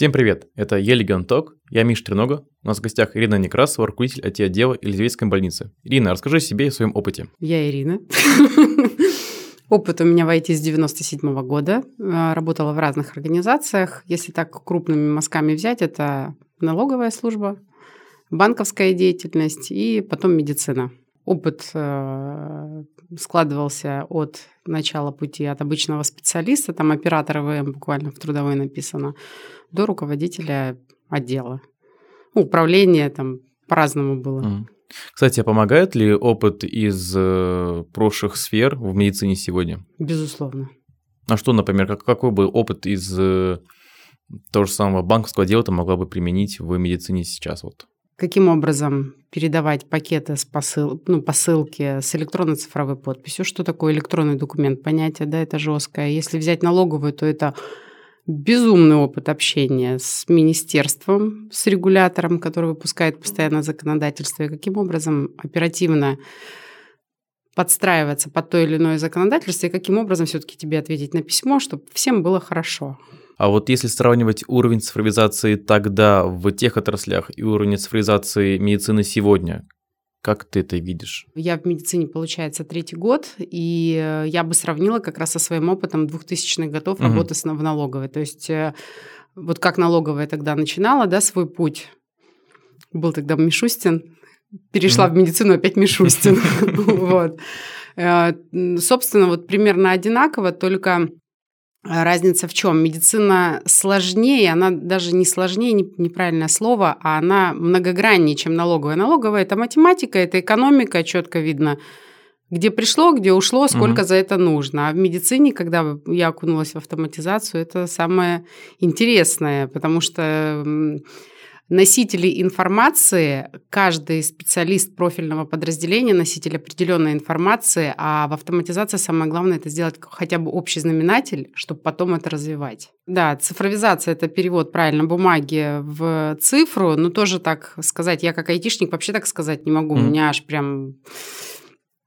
Всем привет, это Елиген Ток, я Миш Тренога, у нас в гостях Ирина Некрасова, руководитель IT-отдела Елизаветской больницы. Ирина, расскажи о себе и о своем опыте. Я Ирина. Опыт у меня в IT с 97 года. Э, работала в разных организациях. Если так крупными мазками взять, это налоговая служба, банковская деятельность и потом медицина. Опыт э, складывался от начала пути от обычного специалиста, там оператора ВМ буквально в трудовой написано, до руководителя отдела. Ну, управление там по-разному было. Кстати, а помогает ли опыт из э, прошлых сфер в медицине сегодня? Безусловно. А что, например, как, какой бы опыт из э, того же самого банковского дела ты могла бы применить в медицине сейчас? Вот? Каким образом передавать пакеты с посыл, ну, посылки с электронно-цифровой подписью. Что такое электронный документ? Понятие, да, это жесткое. Если взять налоговую, то это безумный опыт общения с министерством, с регулятором, который выпускает постоянно законодательство, и каким образом оперативно подстраиваться под то или иное законодательство, и каким образом все-таки тебе ответить на письмо, чтобы всем было хорошо. А вот если сравнивать уровень цифровизации тогда в тех отраслях и уровень цифровизации медицины сегодня, как ты это видишь? Я в медицине, получается, третий год, и э, я бы сравнила как раз со своим опытом 2000-х годов угу. работы в налоговой. То есть э, вот как налоговая тогда начинала, да, свой путь. Был тогда Мишустин, перешла mm в медицину опять Мишустин. вот. Э, собственно, вот примерно одинаково, только разница в чем? Медицина сложнее, она даже не сложнее, неправильное слово, а она многограннее, чем налоговая. Налоговая – это математика, это экономика, четко видно, где пришло, где ушло, сколько угу. за это нужно. А в медицине, когда я окунулась в автоматизацию, это самое интересное, потому что носители информации, каждый специалист профильного подразделения, носитель определенной информации, а в автоматизации самое главное это сделать хотя бы общий знаменатель, чтобы потом это развивать. Да, цифровизация – это перевод, правильно, бумаги в цифру, но тоже так сказать, я как айтишник вообще так сказать не могу, mm. у меня аж прям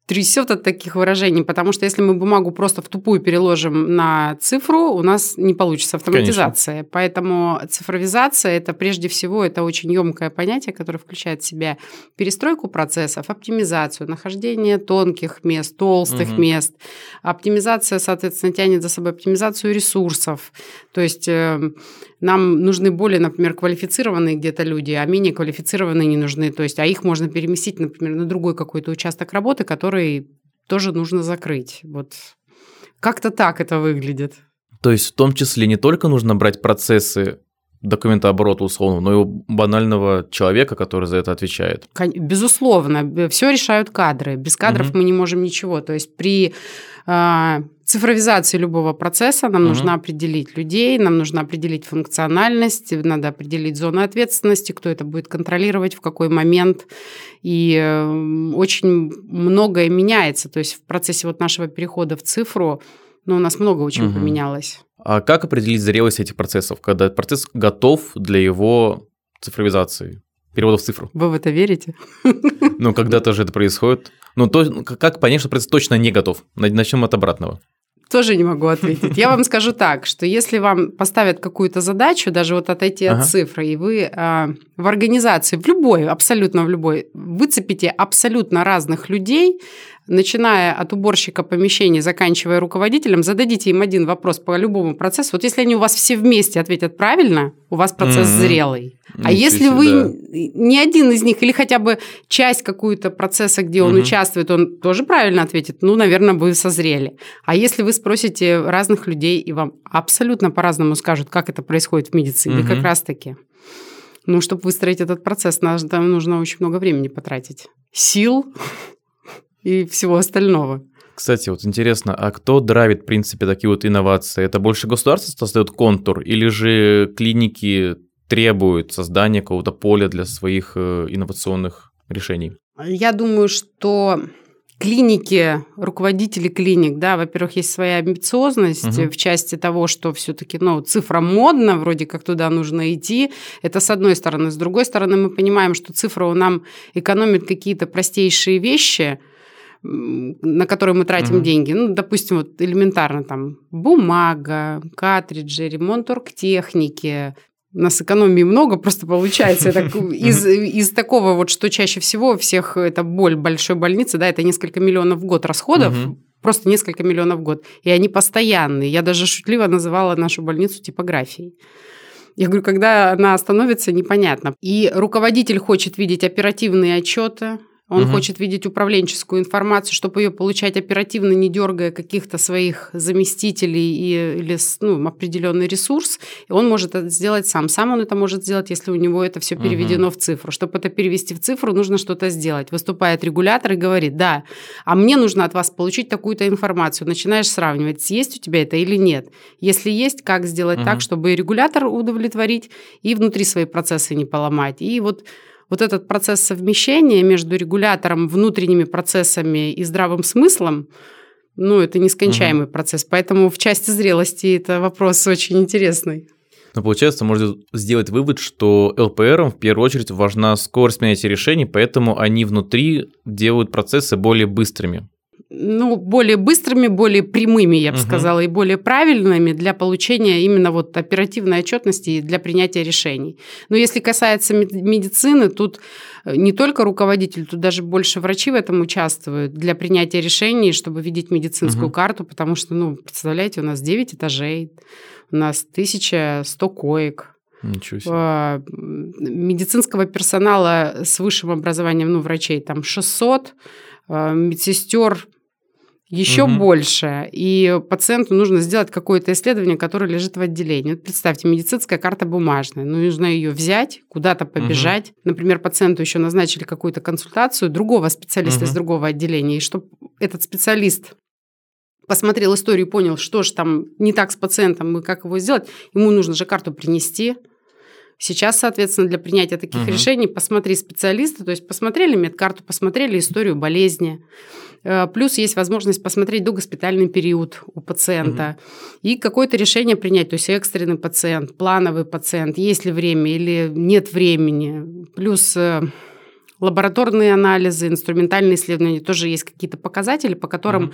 трясет от таких выражений, потому что если мы бумагу просто в тупую переложим на цифру, у нас не получится автоматизация. Конечно. Поэтому цифровизация это прежде всего это очень емкое понятие, которое включает в себя перестройку процессов, оптимизацию, нахождение тонких мест, толстых угу. мест. Оптимизация, соответственно, тянет за собой оптимизацию ресурсов. То есть эм, нам нужны более, например, квалифицированные где-то люди, а менее квалифицированные не нужны. То есть, а их можно переместить, например, на другой какой-то участок работы, который тоже нужно закрыть. Вот как-то так это выглядит. То есть, в том числе не только нужно брать процессы документооборота условно, но и у банального человека, который за это отвечает. Безусловно, все решают кадры. Без кадров угу. мы не можем ничего. То есть при э, цифровизации любого процесса нам угу. нужно определить людей, нам нужно определить функциональность, надо определить зону ответственности, кто это будет контролировать, в какой момент. И э, очень многое меняется. То есть в процессе вот нашего перехода в цифру ну, у нас много очень угу. поменялось. А как определить зрелость этих процессов, когда процесс готов для его цифровизации, перевода в цифру? Вы в это верите? Ну, когда-то же это происходит. Ну, то, как понять, что процесс точно не готов? Начнем от обратного. Тоже не могу ответить. Я вам скажу так, что если вам поставят какую-то задачу, даже вот отойти ага. от цифры, и вы э, в организации, в любой, абсолютно в любой, выцепите абсолютно разных людей, начиная от уборщика помещений, заканчивая руководителем, зададите им один вопрос по любому процессу. Вот если они у вас все вместе ответят правильно, у вас процесс mm-hmm. зрелый. А Ничего если вы да. ни один из них или хотя бы часть какую-то процесса, где он mm-hmm. участвует, он тоже правильно ответит, ну, наверное, вы созрели. А если вы спросите разных людей, и вам абсолютно по-разному скажут, как это происходит в медицине, mm-hmm. как раз-таки. Ну, чтобы выстроить этот процесс, там нужно очень много времени потратить. Сил, и всего остального. Кстати, вот интересно, а кто драйвит, в принципе, такие вот инновации? Это больше государство создает контур или же клиники требуют создания какого-то поля для своих э, инновационных решений? Я думаю, что клиники, руководители клиник, да, во-первых, есть своя амбициозность угу. в части того, что все-таки, ну, цифра модна, вроде как туда нужно идти. Это с одной стороны. С другой стороны, мы понимаем, что цифра нам экономит какие-то простейшие вещи – на которые мы тратим угу. деньги. Ну, допустим, вот элементарно там бумага, картриджи, ремонт оргтехники, у нас экономии много, просто получается это из, из такого вот, что чаще всего всех это боль большой больницы, да, это несколько миллионов в год расходов, просто несколько миллионов в год, и они постоянные. Я даже шутливо называла нашу больницу типографией. Я говорю, когда она остановится, непонятно. И руководитель хочет видеть оперативные отчеты, он угу. хочет видеть управленческую информацию, чтобы ее получать оперативно, не дергая каких-то своих заместителей и, или ну, определенный ресурс. И он может это сделать сам. Сам он это может сделать, если у него это все переведено угу. в цифру. Чтобы это перевести в цифру, нужно что-то сделать. Выступает регулятор и говорит, да, а мне нужно от вас получить такую-то информацию. Начинаешь сравнивать, есть у тебя это или нет. Если есть, как сделать угу. так, чтобы и регулятор удовлетворить, и внутри свои процессы не поломать. И вот вот этот процесс совмещения между регулятором, внутренними процессами и здравым смыслом, ну, это нескончаемый угу. процесс. Поэтому в части зрелости это вопрос очень интересный. Но получается, можно сделать вывод, что ЛПР в первую очередь важна скорость принятия решений, поэтому они внутри делают процессы более быстрыми ну, более быстрыми, более прямыми, я бы угу. сказала, и более правильными для получения именно вот оперативной отчетности и для принятия решений. Но если касается медицины, тут э, не только руководитель, тут даже больше врачи в этом участвуют для принятия решений, чтобы видеть медицинскую угу. карту, потому что, ну, представляете, у нас 9 этажей, у нас 1100 коек, Ничего себе. А, медицинского персонала с высшим образованием, ну, врачей там 600, а, медсестер еще угу. больше, и пациенту нужно сделать какое-то исследование, которое лежит в отделении. Вот представьте, медицинская карта бумажная, ну, нужно ее взять, куда-то побежать. Угу. Например, пациенту еще назначили какую-то консультацию другого специалиста угу. из другого отделения, и чтобы этот специалист посмотрел историю и понял, что же там не так с пациентом и как его сделать, ему нужно же карту принести, Сейчас, соответственно, для принятия таких угу. решений посмотри специалиста, то есть посмотрели медкарту, посмотрели историю болезни. Э, плюс есть возможность посмотреть догоспитальный период у пациента угу. и какое-то решение принять, то есть экстренный пациент, плановый пациент, есть ли время или нет времени. Плюс э, лабораторные анализы, инструментальные исследования, тоже есть какие-то показатели, по которым угу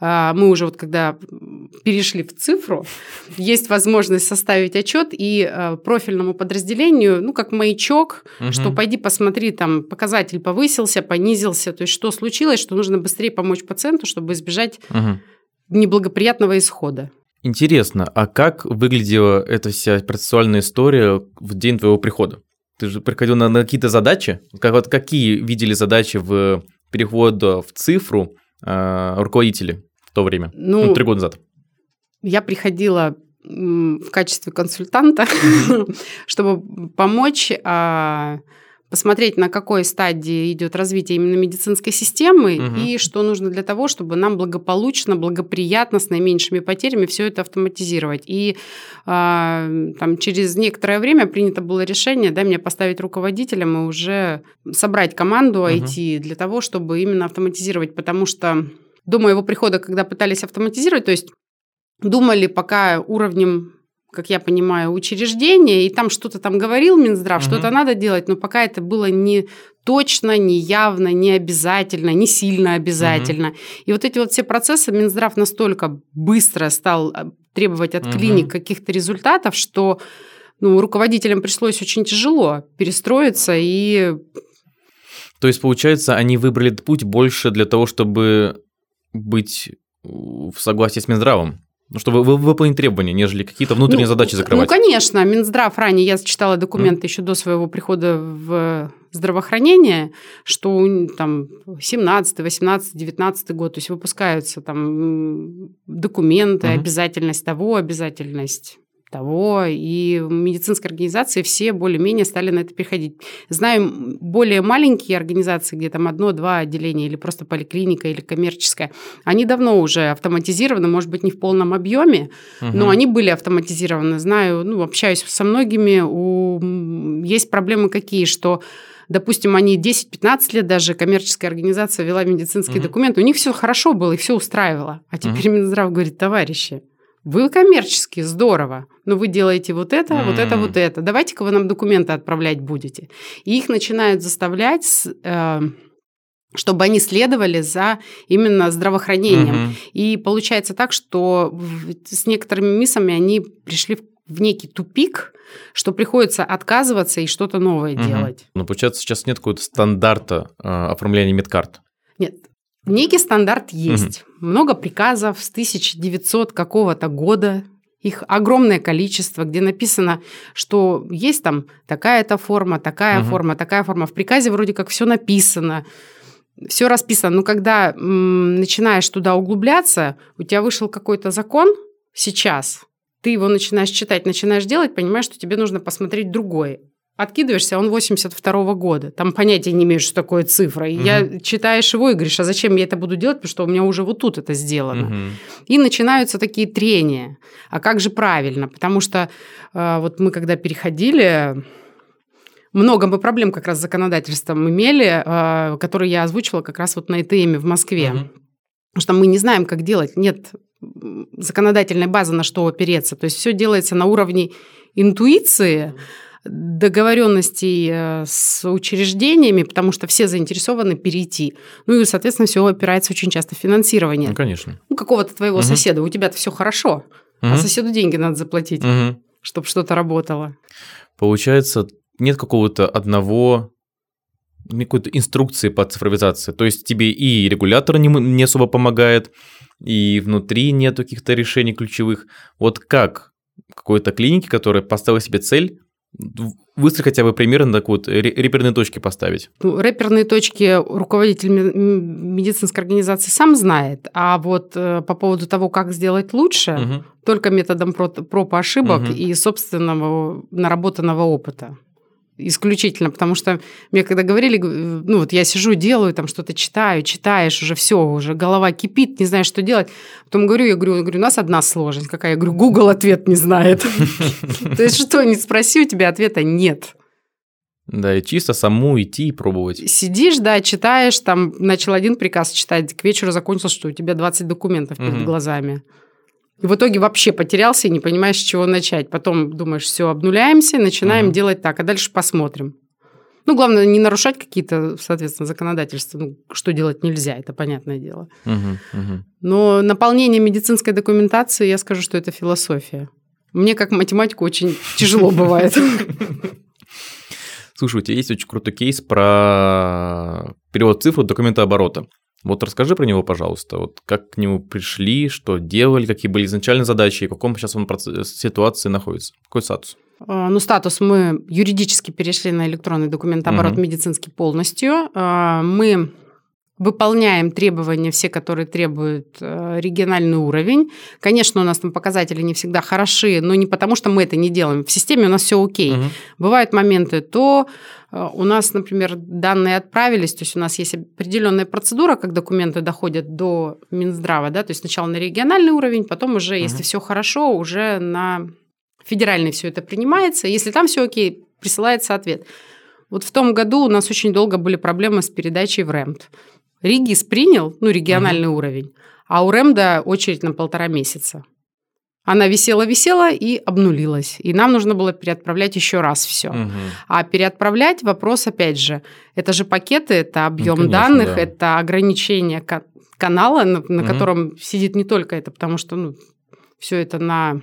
мы уже вот когда перешли в цифру, есть возможность составить отчет и а, профильному подразделению, ну, как маячок, угу. что пойди посмотри, там показатель повысился, понизился, то есть что случилось, что нужно быстрее помочь пациенту, чтобы избежать угу. неблагоприятного исхода. Интересно, а как выглядела эта вся процессуальная история в день твоего прихода? Ты же приходил на, на какие-то задачи? Как, вот какие видели задачи в перехода в цифру э, руководители в то время? Ну, ну, три года назад. Я приходила в качестве консультанта, чтобы помочь а, посмотреть, на какой стадии идет развитие именно медицинской системы угу. и что нужно для того, чтобы нам благополучно, благоприятно, с наименьшими потерями все это автоматизировать. И а, там, через некоторое время принято было решение да, мне поставить руководителем и уже собрать команду IT угу. для того, чтобы именно автоматизировать, потому что до моего прихода, когда пытались автоматизировать, то есть думали пока уровнем как я понимаю, учреждение, и там что-то там говорил Минздрав, угу. что-то надо делать, но пока это было не точно, не явно, не обязательно, не сильно обязательно. Угу. И вот эти вот все процессы Минздрав настолько быстро стал э, требовать от угу. клиник каких-то результатов, что ну, руководителям пришлось очень тяжело перестроиться и... То есть, получается, они выбрали путь больше для того, чтобы быть в согласии с Минздравом? Ну, чтобы выполнить требования, нежели какие-то внутренние ну, задачи закрывать. Ну, конечно, Минздрав ранее, я читала документы mm. еще до своего прихода в здравоохранение, что там 17, 18, 19 год, то есть выпускаются там документы, mm-hmm. обязательность того, обязательность того, и медицинские организации все более-менее стали на это переходить. Знаю более маленькие организации, где там одно-два отделения, или просто поликлиника, или коммерческая, они давно уже автоматизированы, может быть, не в полном объеме, угу. но они были автоматизированы. Знаю, ну, общаюсь со многими, у... есть проблемы какие, что допустим, они 10-15 лет даже коммерческая организация вела медицинские угу. документы, у них все хорошо было и все устраивало. А теперь угу. Минздрав говорит, товарищи, вы коммерческие, здорово, но вы делаете вот это, mm. вот это, вот это. Давайте-ка вы нам документы отправлять будете. И их начинают заставлять, э, чтобы они следовали за именно здравоохранением. Mm-hmm. И получается так, что с некоторыми миссами они пришли в некий тупик, что приходится отказываться и что-то новое угу. делать. Но получается, сейчас нет какого-то стандарта э, оформления медкарт. Нет, некий стандарт есть. Угу. Много приказов с 1900 какого-то года, их огромное количество, где написано, что есть там такая-то форма, такая угу. форма, такая форма. В приказе вроде как все написано, все расписано. Но когда м, начинаешь туда углубляться, у тебя вышел какой-то закон сейчас, ты его начинаешь читать, начинаешь делать, понимаешь, что тебе нужно посмотреть другое. Откидываешься, он 82 -го года. Там понятия не имеешь, что такое цифра. И угу. я читаешь его и говоришь, а зачем я это буду делать, потому что у меня уже вот тут это сделано. Угу. И начинаются такие трения. А как же правильно? Потому что э, вот мы когда переходили, много мы проблем как раз с законодательством имели, э, которые я озвучивала как раз вот на ЭТМе в Москве. Угу. Потому что мы не знаем, как делать. Нет законодательной базы, на что опереться. То есть все делается на уровне интуиции, договоренностей э, с учреждениями, потому что все заинтересованы перейти. Ну и, соответственно, все опирается очень часто в финансирование. Ну, конечно. Ну, какого-то твоего угу. соседа. У тебя-то все хорошо, угу. а соседу деньги надо заплатить, угу. чтобы что-то работало. Получается, нет какого-то одного какой-то инструкции по цифровизации. То есть тебе и регулятор не, не особо помогает, и внутри нет каких-то решений ключевых. Вот как какой-то клинике, которая поставила себе цель выстроить хотя бы примерно так вот реперные точки поставить? Ну, реперные точки руководитель медицинской организации сам знает, а вот э, по поводу того, как сделать лучше, угу. только методом проб и ошибок угу. и собственного наработанного опыта исключительно, потому что мне когда говорили, ну вот я сижу, делаю, там что-то читаю, читаешь, уже все, уже голова кипит, не знаешь, что делать. Потом говорю, я говорю, я говорю, у нас одна сложность какая. Я говорю, Google ответ не знает. То есть что, не спроси, у тебя ответа нет. Да, и чисто саму идти и пробовать. Сидишь, да, читаешь, там начал один приказ читать, к вечеру закончил, что у тебя 20 документов перед глазами. И в итоге вообще потерялся и не понимаешь, с чего начать. Потом думаешь, все, обнуляемся, начинаем угу. делать так, а дальше посмотрим. Ну, главное, не нарушать какие-то, соответственно, законодательства. Ну, что делать нельзя, это понятное дело. Угу, угу. Но наполнение медицинской документации, я скажу, что это философия. Мне, как математику, очень тяжело бывает. Слушай, у тебя есть очень крутой кейс про перевод цифр документа оборота. Вот расскажи про него, пожалуйста. Вот как к нему пришли, что делали, какие были изначальные задачи и в каком сейчас он процесс, ситуации находится? Какой статус? А, ну, статус мы юридически перешли на электронный документооборот угу. медицинский полностью. А, мы выполняем требования все, которые требуют э, региональный уровень. Конечно, у нас там показатели не всегда хороши, но не потому, что мы это не делаем. В системе у нас все окей. Угу. Бывают моменты, то э, у нас, например, данные отправились, то есть у нас есть определенная процедура, как документы доходят до Минздрава, да, то есть сначала на региональный уровень, потом уже, угу. если все хорошо, уже на федеральный все это принимается. Если там все окей, присылается ответ. Вот в том году у нас очень долго были проблемы с передачей в РЭМТ. Ригис принял, ну, региональный угу. уровень, а у Ремда очередь на полтора месяца. Она висела-висела и обнулилась. И нам нужно было переотправлять еще раз все. Угу. А переотправлять вопрос, опять же, это же пакеты, это объем ну, данных, да. это ограничение канала, на, на угу. котором сидит не только это, потому что ну, все это на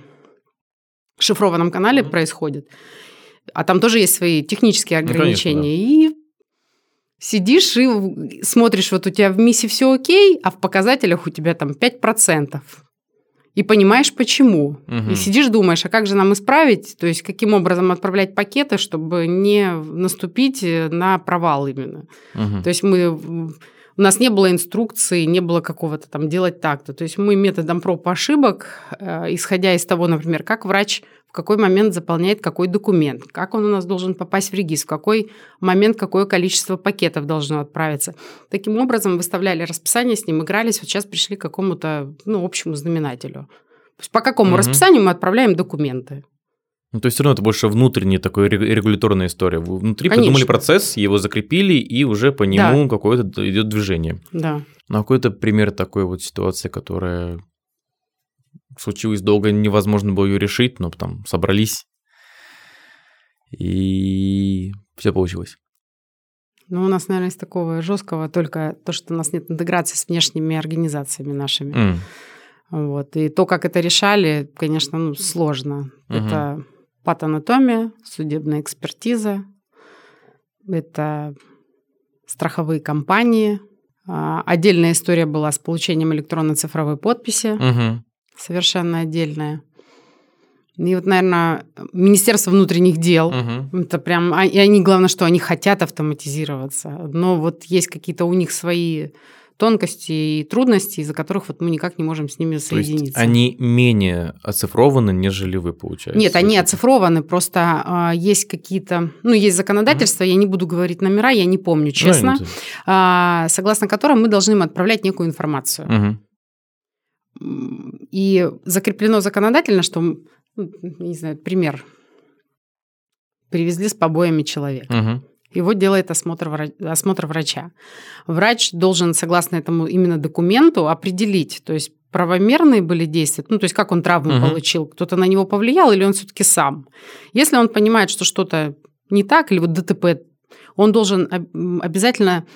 шифрованном канале угу. происходит. А там тоже есть свои технические ограничения. Ну, конечно, да. И сидишь и смотришь, вот у тебя в миссии все окей, а в показателях у тебя там 5%. И понимаешь, почему. Угу. И сидишь, думаешь, а как же нам исправить, то есть каким образом отправлять пакеты, чтобы не наступить на провал именно. Угу. То есть мы у нас не было инструкции, не было какого-то там делать так-то. То есть мы методом проб ошибок, э, исходя из того, например, как врач в какой момент заполняет какой документ, как он у нас должен попасть в регистр, в какой момент какое количество пакетов должно отправиться. Таким образом выставляли расписание с ним, игрались, вот сейчас пришли к какому-то ну, общему знаменателю. То есть по какому угу. расписанию мы отправляем документы. Ну, то есть все равно это больше внутренняя такая регуляторная история. Вы внутри Конечно. придумали процесс, его закрепили, и уже по нему да. какое-то идет движение. Да. Ну, а какой-то пример такой вот ситуации, которая случилась долго, невозможно было ее решить, но там собрались, и все получилось. Ну, у нас, наверное, из такого жесткого только то, что у нас нет интеграции с внешними организациями нашими. Mm. Вот. И то, как это решали, конечно, ну, сложно. Угу. Это патанатомия, судебная экспертиза, это страховые компании. А, отдельная история была с получением электронной цифровой подписи, угу. совершенно отдельная. И вот, наверное, Министерство внутренних дел, угу. это прям, а, и они, главное, что они хотят автоматизироваться, но вот есть какие-то у них свои тонкости и трудности, из-за которых вот мы никак не можем с ними соединиться. То есть они менее оцифрованы, нежели вы, получается? Нет, они оцифрованы, просто а, есть какие-то, ну, есть законодательство, mm я не буду говорить номера, я не помню, ну, честно, а, согласно которым мы должны им отправлять некую информацию. mm И закреплено законодательно, что, не знаю, пример, привезли с побоями человека. mm его делает осмотр, осмотр врача. Врач должен, согласно этому именно документу, определить, то есть правомерные были действия, ну, то есть как он травму угу. получил, кто-то на него повлиял или он все-таки сам. Если он понимает, что что-то не так, или вот ДТП, он должен обязательно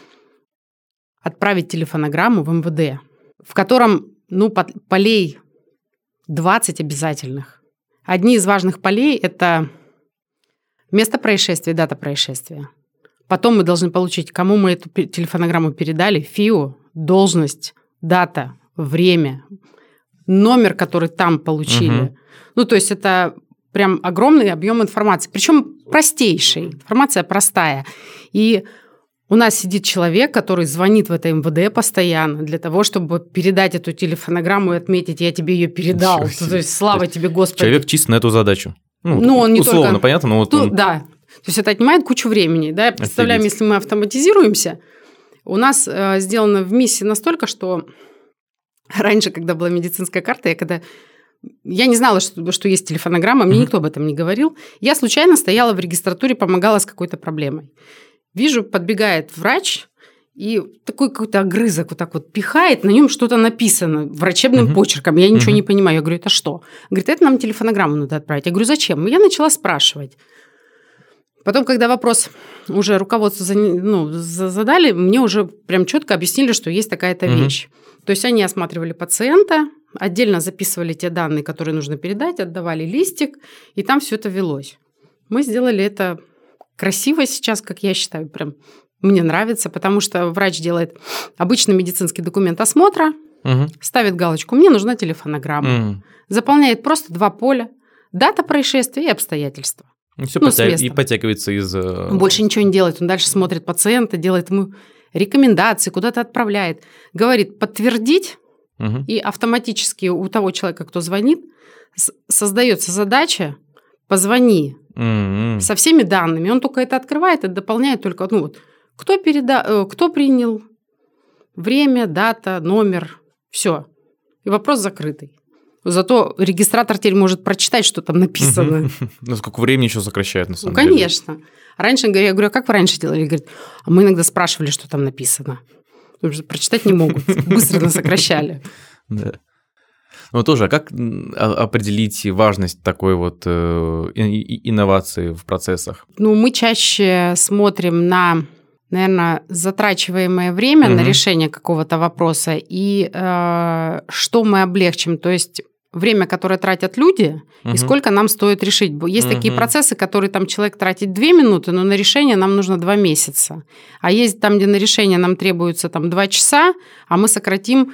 отправить телефонограмму в МВД, в котором, ну, полей 20 обязательных. Одни из важных полей – это место происшествия, дата происшествия. Потом мы должны получить, кому мы эту телефонограмму передали, ФИО, должность, дата, время, номер, который там получили. Угу. Ну, то есть это прям огромный объем информации. Причем простейший. Информация простая. И у нас сидит человек, который звонит в это МВД постоянно для того, чтобы передать эту телефонограмму и отметить, я тебе ее передал. То есть слава тебе, Господи. Человек чист на эту задачу. Ну, ну он не условно, только... понятно, но вот Тут, он... Да, то есть это отнимает кучу времени. Да? Представляем, Офигеть. если мы автоматизируемся, у нас э, сделано в миссии настолько, что раньше, когда была медицинская карта, я когда я не знала, что, что есть телефонограмма, мне mm-hmm. никто об этом не говорил. Я случайно стояла в регистратуре, помогала с какой-то проблемой. Вижу, подбегает врач, и такой какой-то огрызок вот так вот пихает, на нем что-то написано врачебным uh-huh. почерком. Я ничего uh-huh. не понимаю. Я говорю, это что? Говорит, это нам телефонограмму надо отправить. Я говорю, зачем? Я начала спрашивать. Потом, когда вопрос уже руководство ну, задали, мне уже прям четко объяснили, что есть такая-то угу. вещь. То есть они осматривали пациента, отдельно записывали те данные, которые нужно передать, отдавали листик, и там все это велось. Мы сделали это красиво сейчас, как я считаю, прям мне нравится, потому что врач делает обычный медицинский документ осмотра, угу. ставит галочку «Мне нужна телефонограмма», угу. заполняет просто два поля, дата происшествия и обстоятельства. Все ну, потя... и подтягивается из... Э, больше ничего не делает. Он дальше смотрит пациента, делает ему рекомендации, куда-то отправляет. Говорит подтвердить, угу. и автоматически у того человека, кто звонит, создается задача позвони угу. со всеми данными. Он только это открывает и дополняет только, ну вот, кто, переда... Э, кто принял, время, дата, номер, все. И вопрос закрытый. Зато регистратор теперь может прочитать, что там написано. Ну, сколько времени еще сокращает, на самом ну, деле. конечно. Раньше, я говорю, а как вы раньше делали? Говорит, а мы иногда спрашивали, что там написано. Потому что прочитать не могут. Быстро сокращали. Да. Ну, тоже, а как определить важность такой вот э, инновации в процессах? Ну, мы чаще смотрим на наверное, затрачиваемое время угу. на решение какого-то вопроса и э, что мы облегчим. То есть время, которое тратят люди, угу. и сколько нам стоит решить. Есть угу. такие процессы, которые там человек тратит две минуты, но на решение нам нужно два месяца. А есть там, где на решение нам требуется там два часа, а мы сократим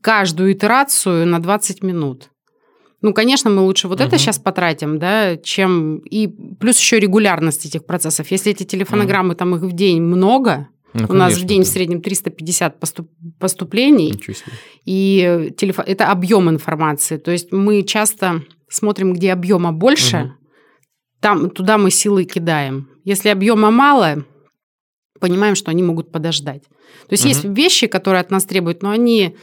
каждую итерацию на 20 минут. Ну, конечно, мы лучше вот угу. это сейчас потратим, да, чем... И плюс еще регулярность этих процессов. Если эти телефонограммы, угу. там их в день много, ну, У нас в день да. в среднем 350 поступ- поступлений. И телефон... это объем информации. То есть мы часто смотрим, где объема больше, угу. там, туда мы силы кидаем. Если объема мало, понимаем, что они могут подождать. То есть угу. есть вещи, которые от нас требуют, но они,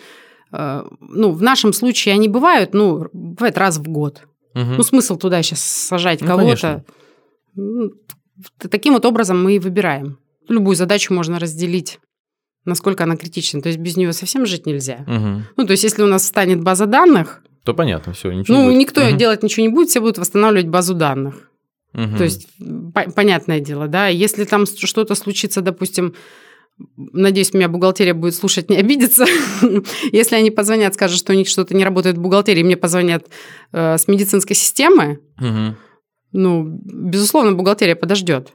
э, ну, в нашем случае они бывают, ну, бывает раз в год. Угу. Ну, смысл туда сейчас сажать ну, кого-то. Конечно. Таким вот образом мы и выбираем любую задачу можно разделить насколько она критична. То есть без нее совсем жить нельзя. Угу. Ну, то есть если у нас станет база данных... То понятно, все, ничего Ну, не никто угу. делать ничего не будет, все будут восстанавливать базу данных. Угу. То есть по- понятное дело, да, если там что-то случится, допустим, Надеюсь, меня бухгалтерия будет слушать, не обидится. Если они позвонят, скажут, что у них что-то не работает в бухгалтерии, мне позвонят э, с медицинской системы, угу. ну, безусловно, бухгалтерия подождет.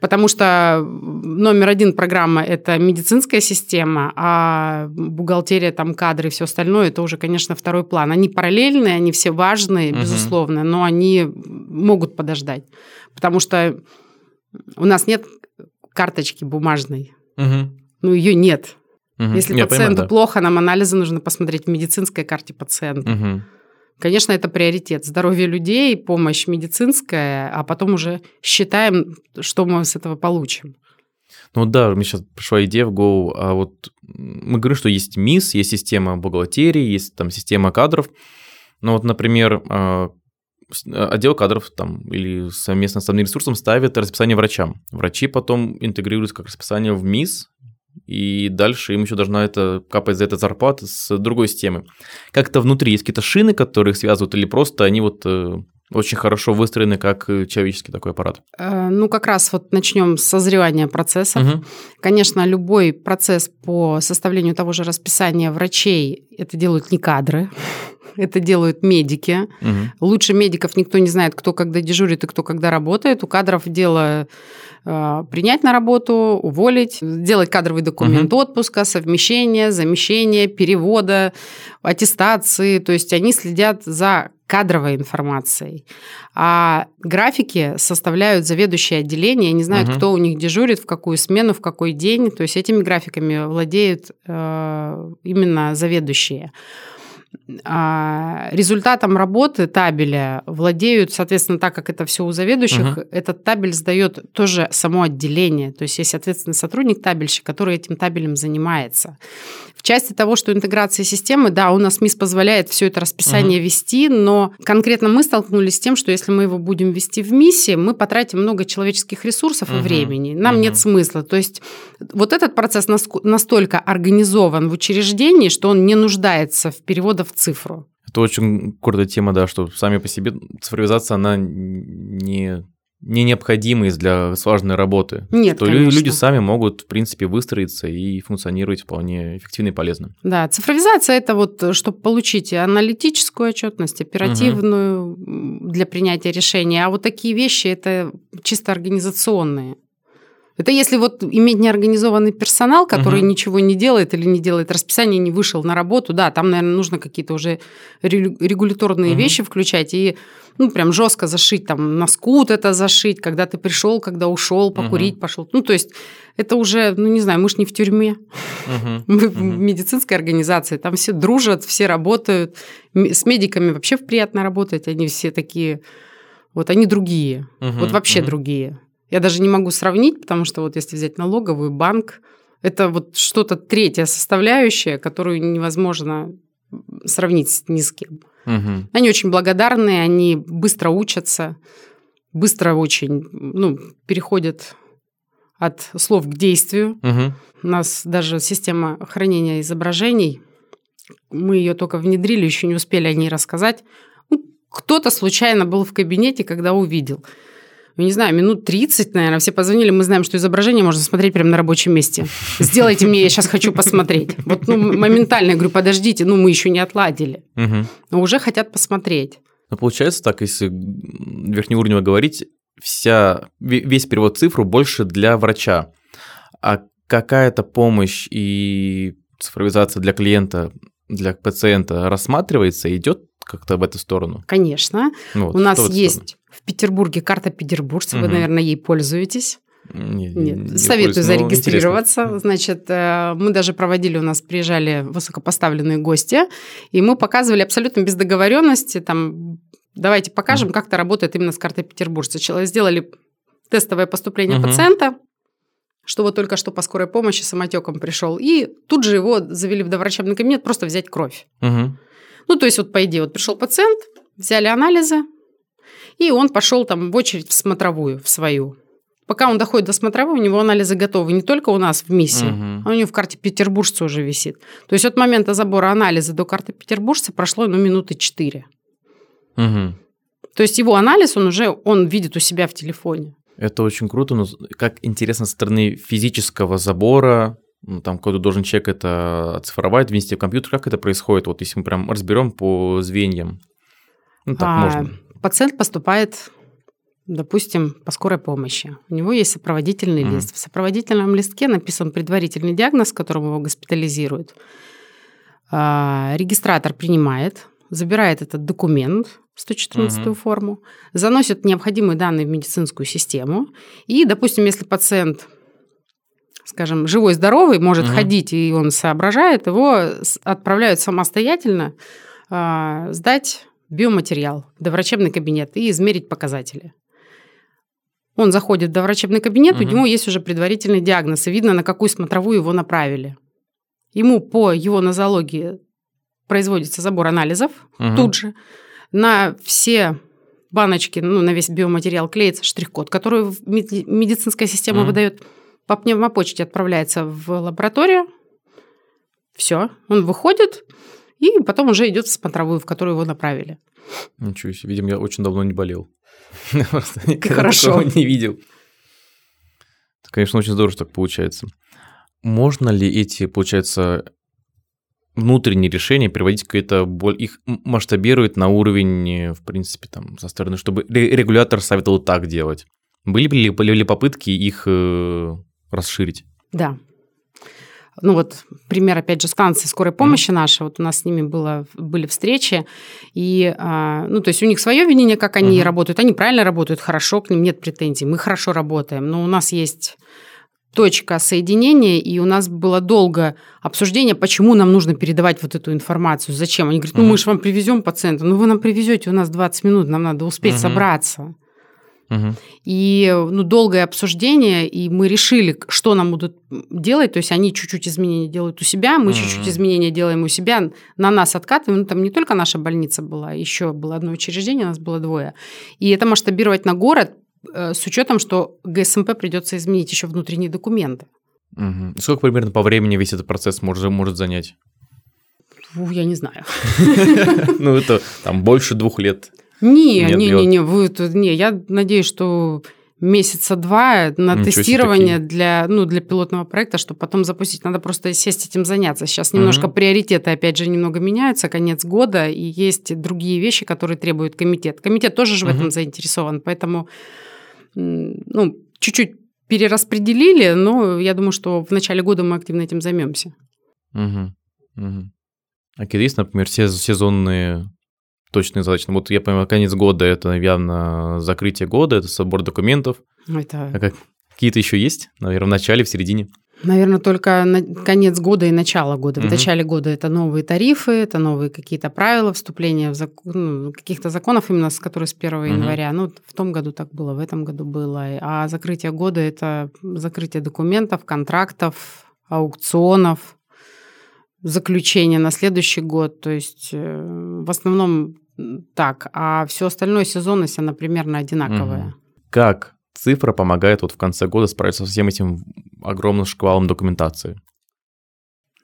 Потому что номер один программа – это медицинская система, а бухгалтерия, там, кадры и все остальное – это уже, конечно, второй план. Они параллельные, они все важные, угу. безусловно, но они могут подождать. Потому что у нас нет карточки бумажной. Угу. Ну, ее нет. Угу. Если Я пациенту понимаю, да. плохо, нам анализы нужно посмотреть в медицинской карте пациента. Угу. Конечно, это приоритет. Здоровье людей, помощь медицинская, а потом уже считаем, что мы с этого получим. Ну да, мне сейчас пришла идея в голову, а вот мы говорим, что есть МИС, есть система бухгалтерии, есть там система кадров, но вот, например, а, отдел кадров там или совместно с одним ресурсом ставит расписание врачам. Врачи потом интегрируют как расписание в МИС, и дальше им еще должна это капать за это зарплата с другой системы. Как-то внутри есть какие-то шины, которые их связывают, или просто они вот э, очень хорошо выстроены как человеческий такой аппарат? Э, ну, как раз вот начнем с созревания процессов. Угу. Конечно, любой процесс по составлению того же расписания врачей, это делают не кадры, это делают медики. Угу. Лучше медиков никто не знает, кто когда дежурит и кто когда работает. У кадров дело э, принять на работу, уволить, сделать кадровый документ угу. отпуска, совмещения, замещения, перевода, аттестации. То есть они следят за кадровой информацией. А графики составляют заведующие отделения, не знают, угу. кто у них дежурит, в какую смену, в какой день. То есть этими графиками владеют э, именно заведующие. А, результатом работы табеля владеют, соответственно, так как это все у заведующих, угу. этот табель сдает тоже само отделение. То есть есть ответственный сотрудник табельщик, который этим табелем занимается. В части того, что интеграция системы, да, у нас МИС позволяет все это расписание угу. вести, но конкретно мы столкнулись с тем, что если мы его будем вести в МИСе, мы потратим много человеческих ресурсов угу. и времени. Нам угу. нет смысла. То есть вот этот процесс настолько организован в учреждении, что он не нуждается в переводах в цифру. Это очень крутая тема, да, что сами по себе цифровизация, она не не необходимость для сложной работы. Нет, то конечно. люди сами могут, в принципе, выстроиться и функционировать вполне эффективно и полезно. Да, цифровизация – это вот, чтобы получить аналитическую отчетность, оперативную угу. для принятия решений, а вот такие вещи – это чисто организационные. Это если вот иметь неорганизованный персонал, который угу. ничего не делает или не делает расписание, не вышел на работу, да, там, наверное, нужно какие-то уже регуляторные угу. вещи включать и ну, прям жестко зашить, там, на скут это зашить, когда ты пришел, когда ушел, покурить угу. пошел. Ну, то есть это уже, ну, не знаю, мы же не в тюрьме. Угу. Мы угу. в медицинской организации, там все дружат, все работают. С медиками вообще приятно работать, они все такие, вот они другие, угу. вот вообще угу. другие. Я даже не могу сравнить, потому что вот если взять налоговый банк, это вот что-то третья составляющая, которую невозможно сравнить ни с кем. Угу. Они очень благодарные, они быстро учатся, быстро очень ну, переходят от слов к действию. Угу. У нас даже система хранения изображений, мы ее только внедрили, еще не успели о ней рассказать. Ну, кто-то случайно был в кабинете, когда увидел – ну, не знаю, минут 30, наверное, все позвонили, мы знаем, что изображение можно смотреть прямо на рабочем месте. Сделайте мне, я сейчас хочу посмотреть. Вот ну, моментально я говорю, подождите, ну, мы еще не отладили. Угу. Но уже хотят посмотреть. Ну, получается так, если верхнеуровнево говорить, вся, весь перевод цифру больше для врача. А какая-то помощь и цифровизация для клиента, для пациента рассматривается, идет как-то в эту сторону? Конечно. Ну вот, У нас есть сторону? В Петербурге карта петербуржца, угу. вы, наверное, ей пользуетесь. Не, Нет, не советую пользуюсь, зарегистрироваться. Интересно. Значит, э, мы даже проводили, у нас приезжали высокопоставленные гости, и мы показывали абсолютно без договоренности, там, давайте покажем, как это работает именно с картой петербуржца. Сделали тестовое поступление uh пациента, что вот только что по скорой помощи самотеком пришел, и тут же его завели в доврачебный кабинет просто взять кровь. uh ну, то есть вот по идее, вот пришел пациент, взяли анализы, и он пошел там в очередь в смотровую, в свою. Пока он доходит до смотровой, у него анализы готовы не только у нас в МИСе, угу. а у него в карте петербуржца уже висит. То есть от момента забора анализа до карты петербуржца прошло ну, минуты четыре. Угу. То есть его анализ, он уже он видит у себя в телефоне. Это очень круто, но как интересно со стороны физического забора, ну, там кто-то должен человек это оцифровать, внести в компьютер, как это происходит, вот если мы прям разберем по звеньям. Ну, так а, можно. Пациент поступает, допустим, по скорой помощи. У него есть сопроводительный mm лист. В сопроводительном листке написан предварительный диагноз, которым его госпитализируют. А, регистратор принимает, забирает этот документ, 114 угу. форму, заносит необходимые данные в медицинскую систему. И, допустим, если пациент, скажем, живой, здоровый, может угу. ходить и он соображает, его отправляют самостоятельно э, сдать биоматериал доврачебный кабинет и измерить показатели. Он заходит в доврачебный кабинет, угу. у него есть уже предварительный диагноз, и видно, на какую смотровую его направили. Ему по его нозологии производится забор анализов угу. тут же. На все баночки, ну, на весь биоматериал клеится штрих-код, который медицинская система угу. выдает. По пневмопочте отправляется в лабораторию. Все, он выходит, и потом уже идет в смотровую, в которую его направили. Ничего себе, видимо, я очень давно не болел. Просто Хорошо. не видел. Это, конечно, очень здорово, что так получается. Можно ли эти, получается, внутренние решения приводить какие-то боль, их масштабирует на уровень, в принципе, там, со стороны, чтобы регулятор советовал так делать. Были ли, были ли попытки их э, расширить? Да, ну вот пример, опять же, станции скорой помощи mm-hmm. нашей, вот у нас с ними было, были встречи, и, а, ну, то есть у них свое видение, как они mm-hmm. работают, они правильно работают, хорошо, к ним нет претензий, мы хорошо работаем, но у нас есть точка соединения, и у нас было долго обсуждение, почему нам нужно передавать вот эту информацию, зачем. Они говорят, ну мы же вам привезем пациента, ну вы нам привезете, у нас 20 минут, нам надо успеть угу. собраться. Угу. И ну, долгое обсуждение, и мы решили, что нам будут делать. То есть они чуть-чуть изменения делают у себя, мы угу. чуть-чуть изменения делаем у себя, на нас откатываем. Ну, там не только наша больница была, еще было одно учреждение, у нас было двое. И это масштабировать на город э, с учетом, что ГСМП придется изменить еще внутренние документы. Угу. Сколько примерно по времени весь этот процесс может, может занять? Я не знаю. Ну, это там больше двух лет. Не, Нет, не, не, не, вы, не, я надеюсь, что месяца два на Ничего тестирование для, ну, для пилотного проекта, чтобы потом запустить. Надо просто сесть этим заняться. Сейчас немножко угу. приоритеты, опять же, немного меняются, конец года, и есть другие вещи, которые требует комитет. Комитет тоже же угу. в этом заинтересован, поэтому ну, чуть-чуть перераспределили, но я думаю, что в начале года мы активно этим займемся. Угу. Угу. А есть, например, сезонные точные задачи. Ну, вот я понимаю, конец года это явно закрытие года, это собор документов. Это... А как, какие-то еще есть, наверное, в начале, в середине? Наверное, только на конец года и начало года. В угу. начале года это новые тарифы, это новые какие-то правила вступления в закон, ну, каких-то законов именно, с которые с 1 угу. января. Ну, в том году так было, в этом году было. А закрытие года это закрытие документов, контрактов, аукционов, заключение на следующий год. То есть э, в основном так, а все остальное сезонность, она примерно одинаковая. Как цифра помогает вот в конце года справиться со всем этим огромным шквалом документации?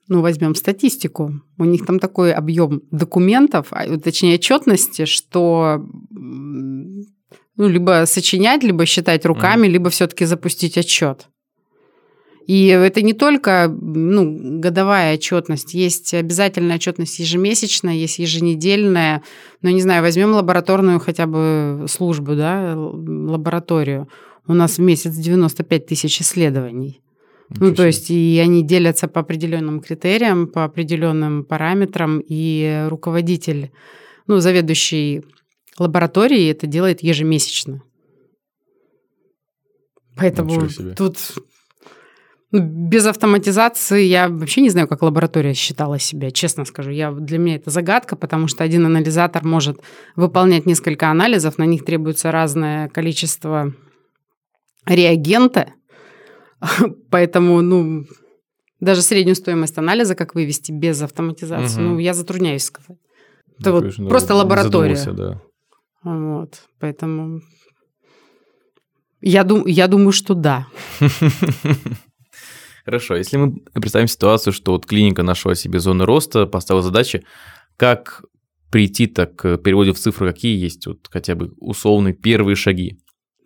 Ну, возьмем статистику. У них там такой объем документов, а, точнее отчетности, что ну, либо сочинять, либо считать руками, mm. либо все-таки запустить отчет. И это не только ну, годовая отчетность, есть обязательная отчетность ежемесячная, есть еженедельная. Ну, не знаю, возьмем лабораторную хотя бы службу, да, лабораторию. У нас в месяц 95 тысяч исследований. ну, то есть, и они делятся по определенным критериям, по определенным параметрам, и руководитель, ну, заведующий лабораторией это делает ежемесячно. Поэтому тут без автоматизации я вообще не знаю, как лаборатория считала себя, честно скажу. Я, для меня это загадка, потому что один анализатор может выполнять несколько анализов, на них требуется разное количество реагента, поэтому, ну, даже среднюю стоимость анализа, как вывести без автоматизации, угу. ну, я затрудняюсь сказать. Это ну, вот конечно, просто лаборатория. Да. Вот, поэтому я, дум, я думаю, что да. Хорошо, если мы представим ситуацию, что вот клиника нашла себе зоны роста, поставила задачи, как прийти так к переводе в цифры, какие есть вот хотя бы условные первые шаги?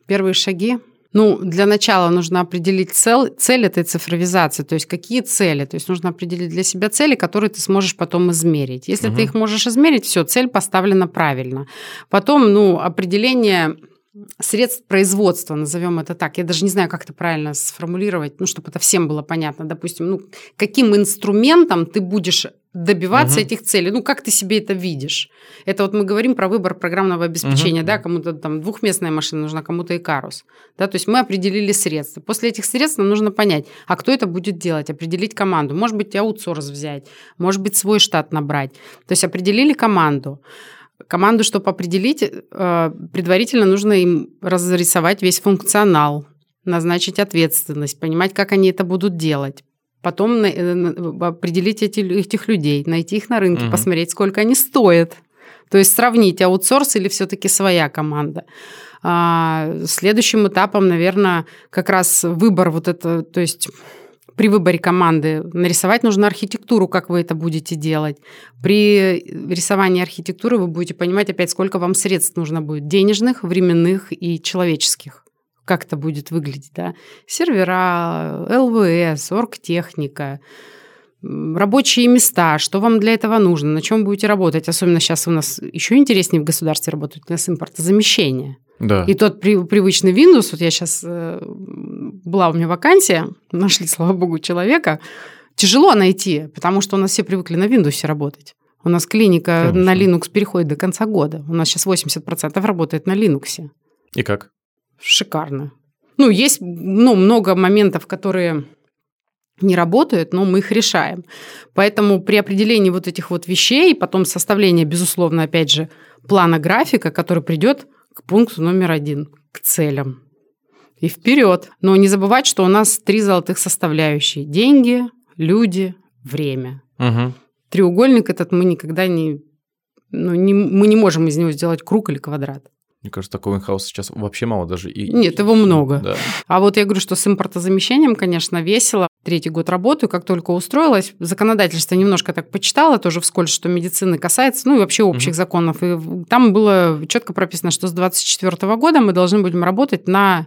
Первые шаги Ну, для начала нужно определить цель, цель этой цифровизации, то есть какие цели. То есть нужно определить для себя цели, которые ты сможешь потом измерить. Если угу. ты их можешь измерить, все, цель поставлена правильно. Потом, ну, определение средств производства, назовем это так. Я даже не знаю, как это правильно сформулировать, ну, чтобы это всем было понятно. Допустим, ну, каким инструментом ты будешь добиваться угу. этих целей. Ну, как ты себе это видишь? Это вот мы говорим про выбор программного обеспечения, угу. да, кому-то там двухместная машина нужна, кому-то Икарус. Да, то есть мы определили средства. После этих средств нам нужно понять, а кто это будет делать, определить команду. Может быть, аутсорс взять, может быть, свой штат набрать. То есть определили команду. Команду, чтобы определить, э, предварительно нужно им разрисовать весь функционал, назначить ответственность, понимать, как они это будут делать. Потом э, определить эти, этих людей, найти их на рынке, угу. посмотреть, сколько они стоят. То есть сравнить аутсорс или все-таки своя команда. А, следующим этапом, наверное, как раз выбор вот это, то есть при выборе команды нарисовать нужно архитектуру, как вы это будете делать. При рисовании архитектуры вы будете понимать опять, сколько вам средств нужно будет, денежных, временных и человеческих. Как это будет выглядеть, да? Сервера, ЛВС, оргтехника, рабочие места, что вам для этого нужно, на чем будете работать. Особенно сейчас у нас еще интереснее в государстве работают, у нас импортозамещение. Да. И тот при, привычный Windows, вот я сейчас, э, была у меня вакансия, нашли, слава богу, человека, тяжело найти, потому что у нас все привыкли на Windows работать. У нас клиника Конечно. на Linux переходит до конца года. У нас сейчас 80% работает на Linux. И как? Шикарно. Ну, есть ну, много моментов, которые не работают, но мы их решаем. Поэтому при определении вот этих вот вещей, потом составление, безусловно, опять же, плана графика, который придет к пункту номер один, к целям. И вперед. Но не забывать, что у нас три золотых составляющие. Деньги, люди, время. Угу. Треугольник этот мы никогда не... Ну, не, мы не можем из него сделать круг или квадрат. Мне кажется, такого инхауса сейчас вообще мало даже. И... Нет, его много. Да. А вот я говорю, что с импортозамещением, конечно, весело. Третий год работаю, как только устроилась, законодательство немножко так почитала, тоже вскользь, что медицины касается, ну и вообще общих mm-hmm. законов. И там было четко прописано, что с 2024 года мы должны будем работать на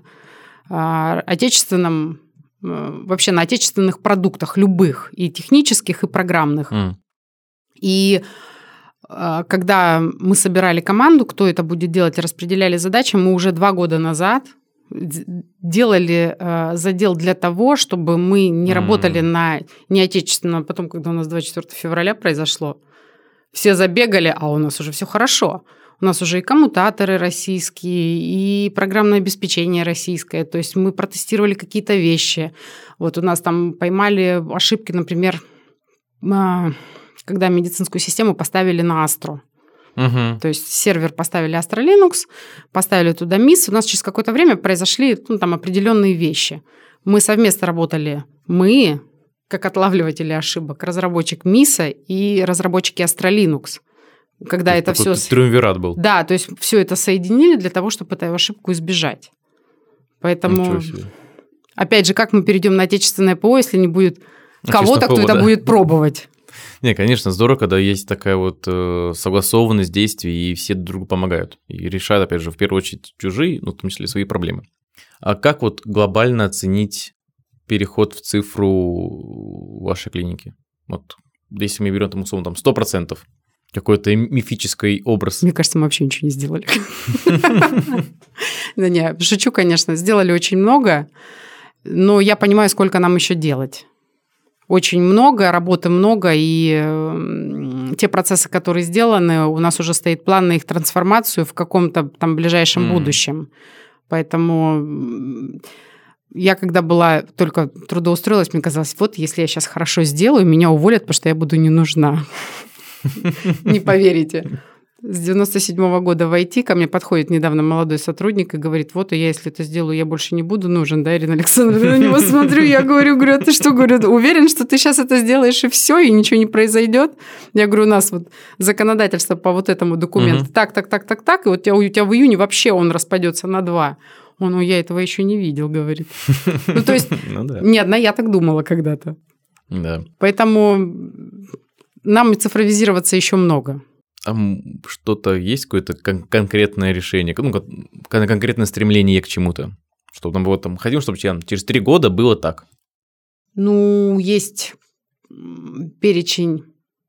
отечественном, а, вообще на отечественных продуктах любых, и технических, и программных. Mm. И а, когда мы собирали команду, кто это будет делать, распределяли задачи, мы уже два года назад делали э, задел для того, чтобы мы не mm. работали на неотечественном. Потом, когда у нас 24 февраля произошло, все забегали, а у нас уже все хорошо. У нас уже и коммутаторы российские, и программное обеспечение российское. То есть мы протестировали какие-то вещи. Вот у нас там поймали ошибки, например, когда медицинскую систему поставили на Астро. Угу. То есть сервер поставили Astra Linux, поставили туда MIS. У нас через какое-то время произошли ну, там определенные вещи. Мы совместно работали, мы, как отлавливатели ошибок, разработчик МИСа и разработчики Astra Linux. Когда это все... Триумвират был. Да, то есть все это соединили для того, чтобы эту ошибку избежать. Поэтому, опять же, как мы перейдем на отечественное ПО, если не будет кого-то, кто это да. будет пробовать? Не, конечно, здорово, когда есть такая вот э, согласованность действий, и все друг другу помогают. И решают, опять же, в первую очередь чужие, ну, в том числе свои проблемы. А как вот глобально оценить переход в цифру вашей клиники? Вот если мы берем там, условно, там 100%, какой-то мифический образ. Мне кажется, мы вообще ничего не сделали. Да не, шучу, конечно, сделали очень много, но я понимаю, сколько нам еще делать очень много, работы много, и те процессы, которые сделаны, у нас уже стоит план на их трансформацию в каком-то там ближайшем будущем. Поэтому я когда была только трудоустроилась, мне казалось, вот если я сейчас хорошо сделаю, меня уволят, потому что я буду не нужна. Не поверите с 97 -го года в IT ко мне подходит недавно молодой сотрудник и говорит, вот, я если это сделаю, я больше не буду нужен, да, Ирина Александровна, на него смотрю, я говорю, говорю, а ты что, говорю, уверен, что ты сейчас это сделаешь и все, и ничего не произойдет? Я говорю, у нас вот законодательство по вот этому документу, так, так, так, так, так, и вот у тебя, у тебя в июне вообще он распадется на два. Он, ну, я этого еще не видел, говорит. Ну, то есть, ну, не одна я так думала когда-то. Да. Поэтому нам цифровизироваться еще много. А что-то есть какое-то кон- конкретное решение, ну, кон- конкретное стремление к чему-то? Чтобы там было там, хотим, чтобы через три года было так. Ну, есть перечень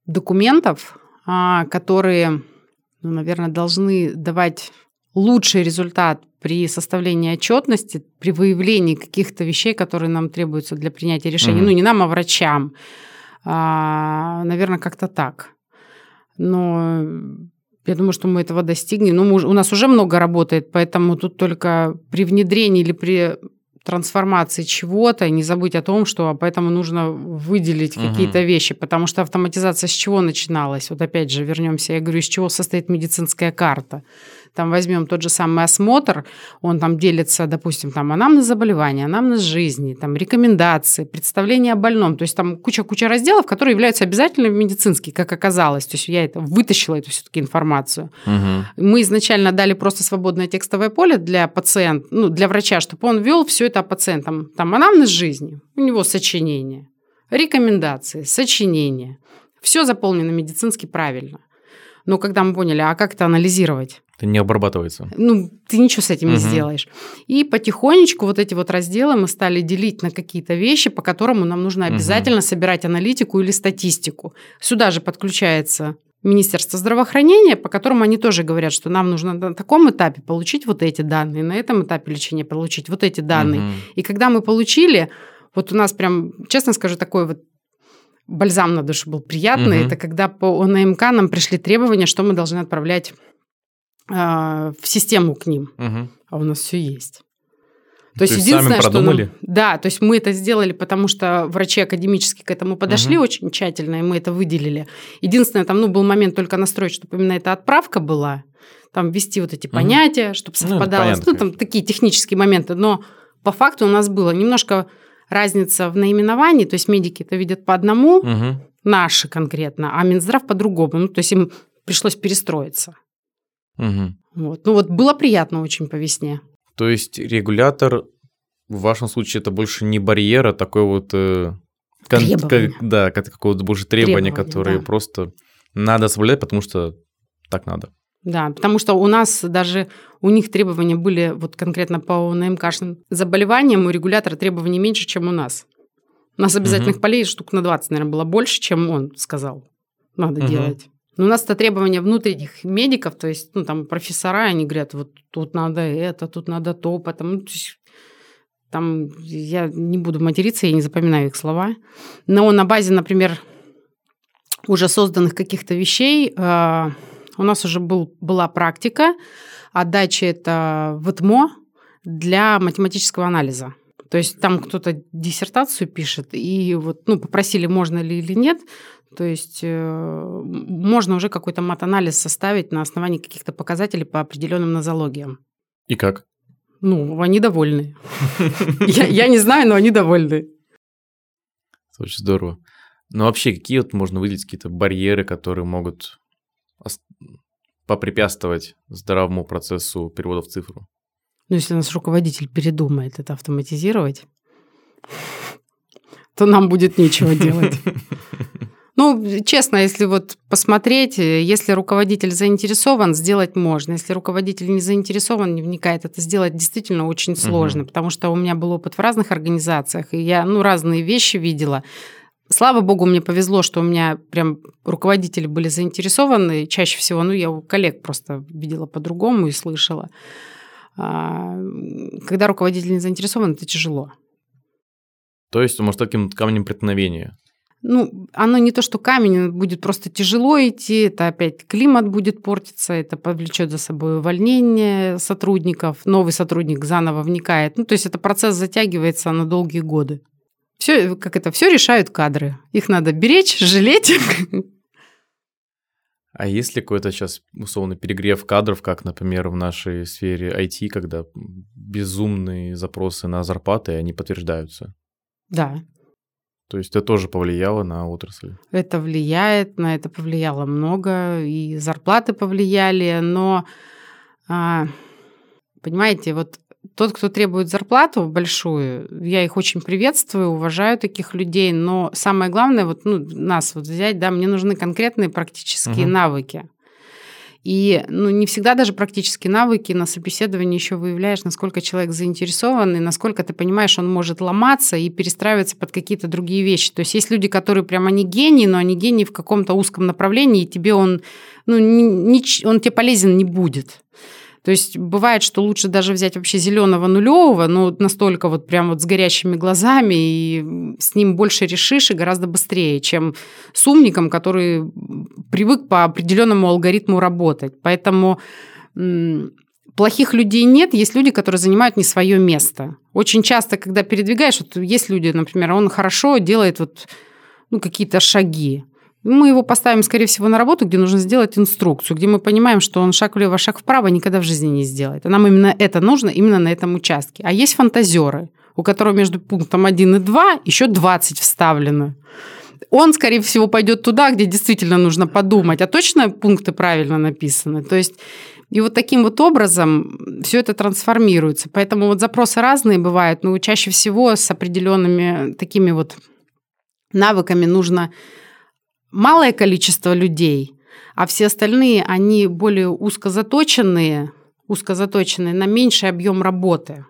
документов, а, которые, ну, наверное, должны давать лучший результат при составлении отчетности, при выявлении каких-то вещей, которые нам требуются для принятия решений. Mm-hmm. Ну, не нам, а врачам. А, наверное, как-то так. Но я думаю, что мы этого достигнем. Ну, у нас уже много работает, поэтому тут только при внедрении или при трансформации чего-то, не забыть о том, что поэтому нужно выделить угу. какие-то вещи, потому что автоматизация с чего начиналась? Вот опять же вернемся, я говорю, из чего состоит медицинская карта. Там возьмем тот же самый осмотр, он там делится, допустим, там анамнез заболевания, анамнез жизни, там рекомендации, представление о больном. То есть там куча-куча разделов, которые являются обязательными медицинские, как оказалось. То есть я это вытащила эту все-таки информацию. Угу. Мы изначально дали просто свободное текстовое поле для пациента, ну, для врача, чтобы он вел все это о пациентам. Там анамнез жизни, у него сочинение, рекомендации, сочинение. Все заполнено медицински правильно. Но когда мы поняли, а как это анализировать? Это не обрабатывается. Ну, ты ничего с этим угу. не сделаешь. И потихонечку вот эти вот разделы мы стали делить на какие-то вещи, по которым нам нужно обязательно угу. собирать аналитику или статистику. Сюда же подключается Министерство здравоохранения, по которому они тоже говорят, что нам нужно на таком этапе получить вот эти данные, на этом этапе лечения получить вот эти данные. Угу. И когда мы получили, вот у нас прям, честно скажу, такой вот бальзам на душу был приятный. Угу. Это когда по ОНМК нам пришли требования, что мы должны отправлять э, в систему к ним. Угу. А у нас все есть. То, то есть, есть единственное, сами продумали? что нам, да, то есть мы это сделали, потому что врачи академически к этому подошли угу. очень тщательно, и мы это выделили. Единственное, там ну, был момент только настроить, чтобы именно эта отправка была, там ввести вот эти угу. понятия, чтобы ну, совпадало, ну, ну там такие технические моменты, но по факту у нас было немножко разница в наименовании, то есть медики это видят по одному, угу. наши конкретно, а Минздрав по-другому. Ну, то есть им пришлось перестроиться. Угу. Вот. Ну вот было приятно очень по весне. То есть регулятор в вашем случае это больше не барьер, а такой вот... Э, кон- как, да, какое-то больше требование, требование которое да. просто надо соблюдать, потому что так надо. Да, потому что у нас даже у них требования были вот конкретно по НМКшным заболеваниям, у регулятора требований меньше, чем у нас. У нас обязательных угу. полей штук на 20, наверное, было больше, чем он сказал. Надо угу. делать. Но у нас это требования внутренних медиков, то есть, ну, там, профессора, они говорят, вот тут надо это, тут надо то, потому... То есть, там я не буду материться, я не запоминаю их слова. Но на базе, например, уже созданных каких-то вещей э, у нас уже был, была практика отдачи это в ЭТМО для математического анализа. То есть там кто-то диссертацию пишет, и вот ну, попросили, можно ли или нет. То есть э, можно уже какой-то мат-анализ составить на основании каких-то показателей по определенным нозологиям. И как? Ну, они довольны. Я не знаю, но они довольны. Очень здорово. Ну, вообще, какие вот можно выделить какие-то барьеры, которые могут попрепятствовать здравому процессу перевода в цифру? Ну, если наш руководитель передумает это автоматизировать, то нам будет нечего делать. Ну, честно, если вот посмотреть, если руководитель заинтересован, сделать можно. Если руководитель не заинтересован, не вникает, это сделать действительно очень сложно, угу. потому что у меня был опыт в разных организациях, и я ну, разные вещи видела. Слава богу, мне повезло, что у меня прям руководители были заинтересованы. Чаще всего, ну, я у коллег просто видела по-другому и слышала. А, когда руководитель не заинтересован, это тяжело. То есть, может, таким камнем преткновения? Ну, оно не то, что камень, будет просто тяжело идти, это опять климат будет портиться, это повлечет за собой увольнение сотрудников, новый сотрудник заново вникает. Ну, то есть это процесс затягивается на долгие годы. Все, как это, все решают кадры. Их надо беречь, жалеть. А есть ли какой-то сейчас условный перегрев кадров, как, например, в нашей сфере IT, когда безумные запросы на зарплаты, они подтверждаются? Да. То есть это тоже повлияло на отрасль? Это влияет, на это повлияло много, и зарплаты повлияли, но, а, понимаете, вот тот, кто требует зарплату большую, я их очень приветствую, уважаю таких людей, но самое главное, вот ну, нас вот взять, да, мне нужны конкретные практические угу. навыки. И ну, не всегда даже практические навыки на собеседовании еще выявляешь, насколько человек заинтересован и насколько ты понимаешь, он может ломаться и перестраиваться под какие-то другие вещи. То есть есть люди, которые прямо они гении, но они гении в каком-то узком направлении, и тебе он, ну, не, он тебе полезен не будет. То есть бывает, что лучше даже взять вообще зеленого нулевого, но настолько вот прям вот с горящими глазами, и с ним больше решишь и гораздо быстрее, чем с умником, который привык по определенному алгоритму работать. Поэтому плохих людей нет, есть люди, которые занимают не свое место. Очень часто, когда передвигаешь, вот есть люди, например, он хорошо делает вот ну, какие-то шаги. Мы его поставим, скорее всего, на работу, где нужно сделать инструкцию, где мы понимаем, что он шаг влево, шаг вправо никогда в жизни не сделает. А нам именно это нужно, именно на этом участке. А есть фантазеры, у которого между пунктом 1 и 2 еще 20 вставлено. Он, скорее всего, пойдет туда, где действительно нужно подумать, а точно пункты правильно написаны. То есть и вот таким вот образом все это трансформируется. Поэтому вот запросы разные бывают, но чаще всего с определенными такими вот навыками нужно малое количество людей, а все остальные, они более узкозаточенные, узкозаточенные на меньший объем работы.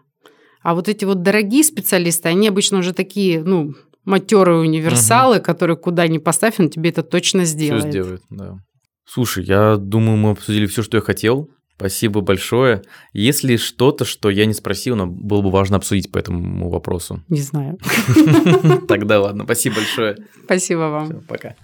А вот эти вот дорогие специалисты, они обычно уже такие, ну, матерые универсалы, угу. которые куда ни поставь, он тебе это точно сделает. Все сделает, да. Слушай, я думаю, мы обсудили все, что я хотел. Спасибо большое. Если что-то, что я не спросил, но было бы важно обсудить по этому вопросу. Не знаю. Тогда ладно. Спасибо большое. Спасибо вам. Все, пока.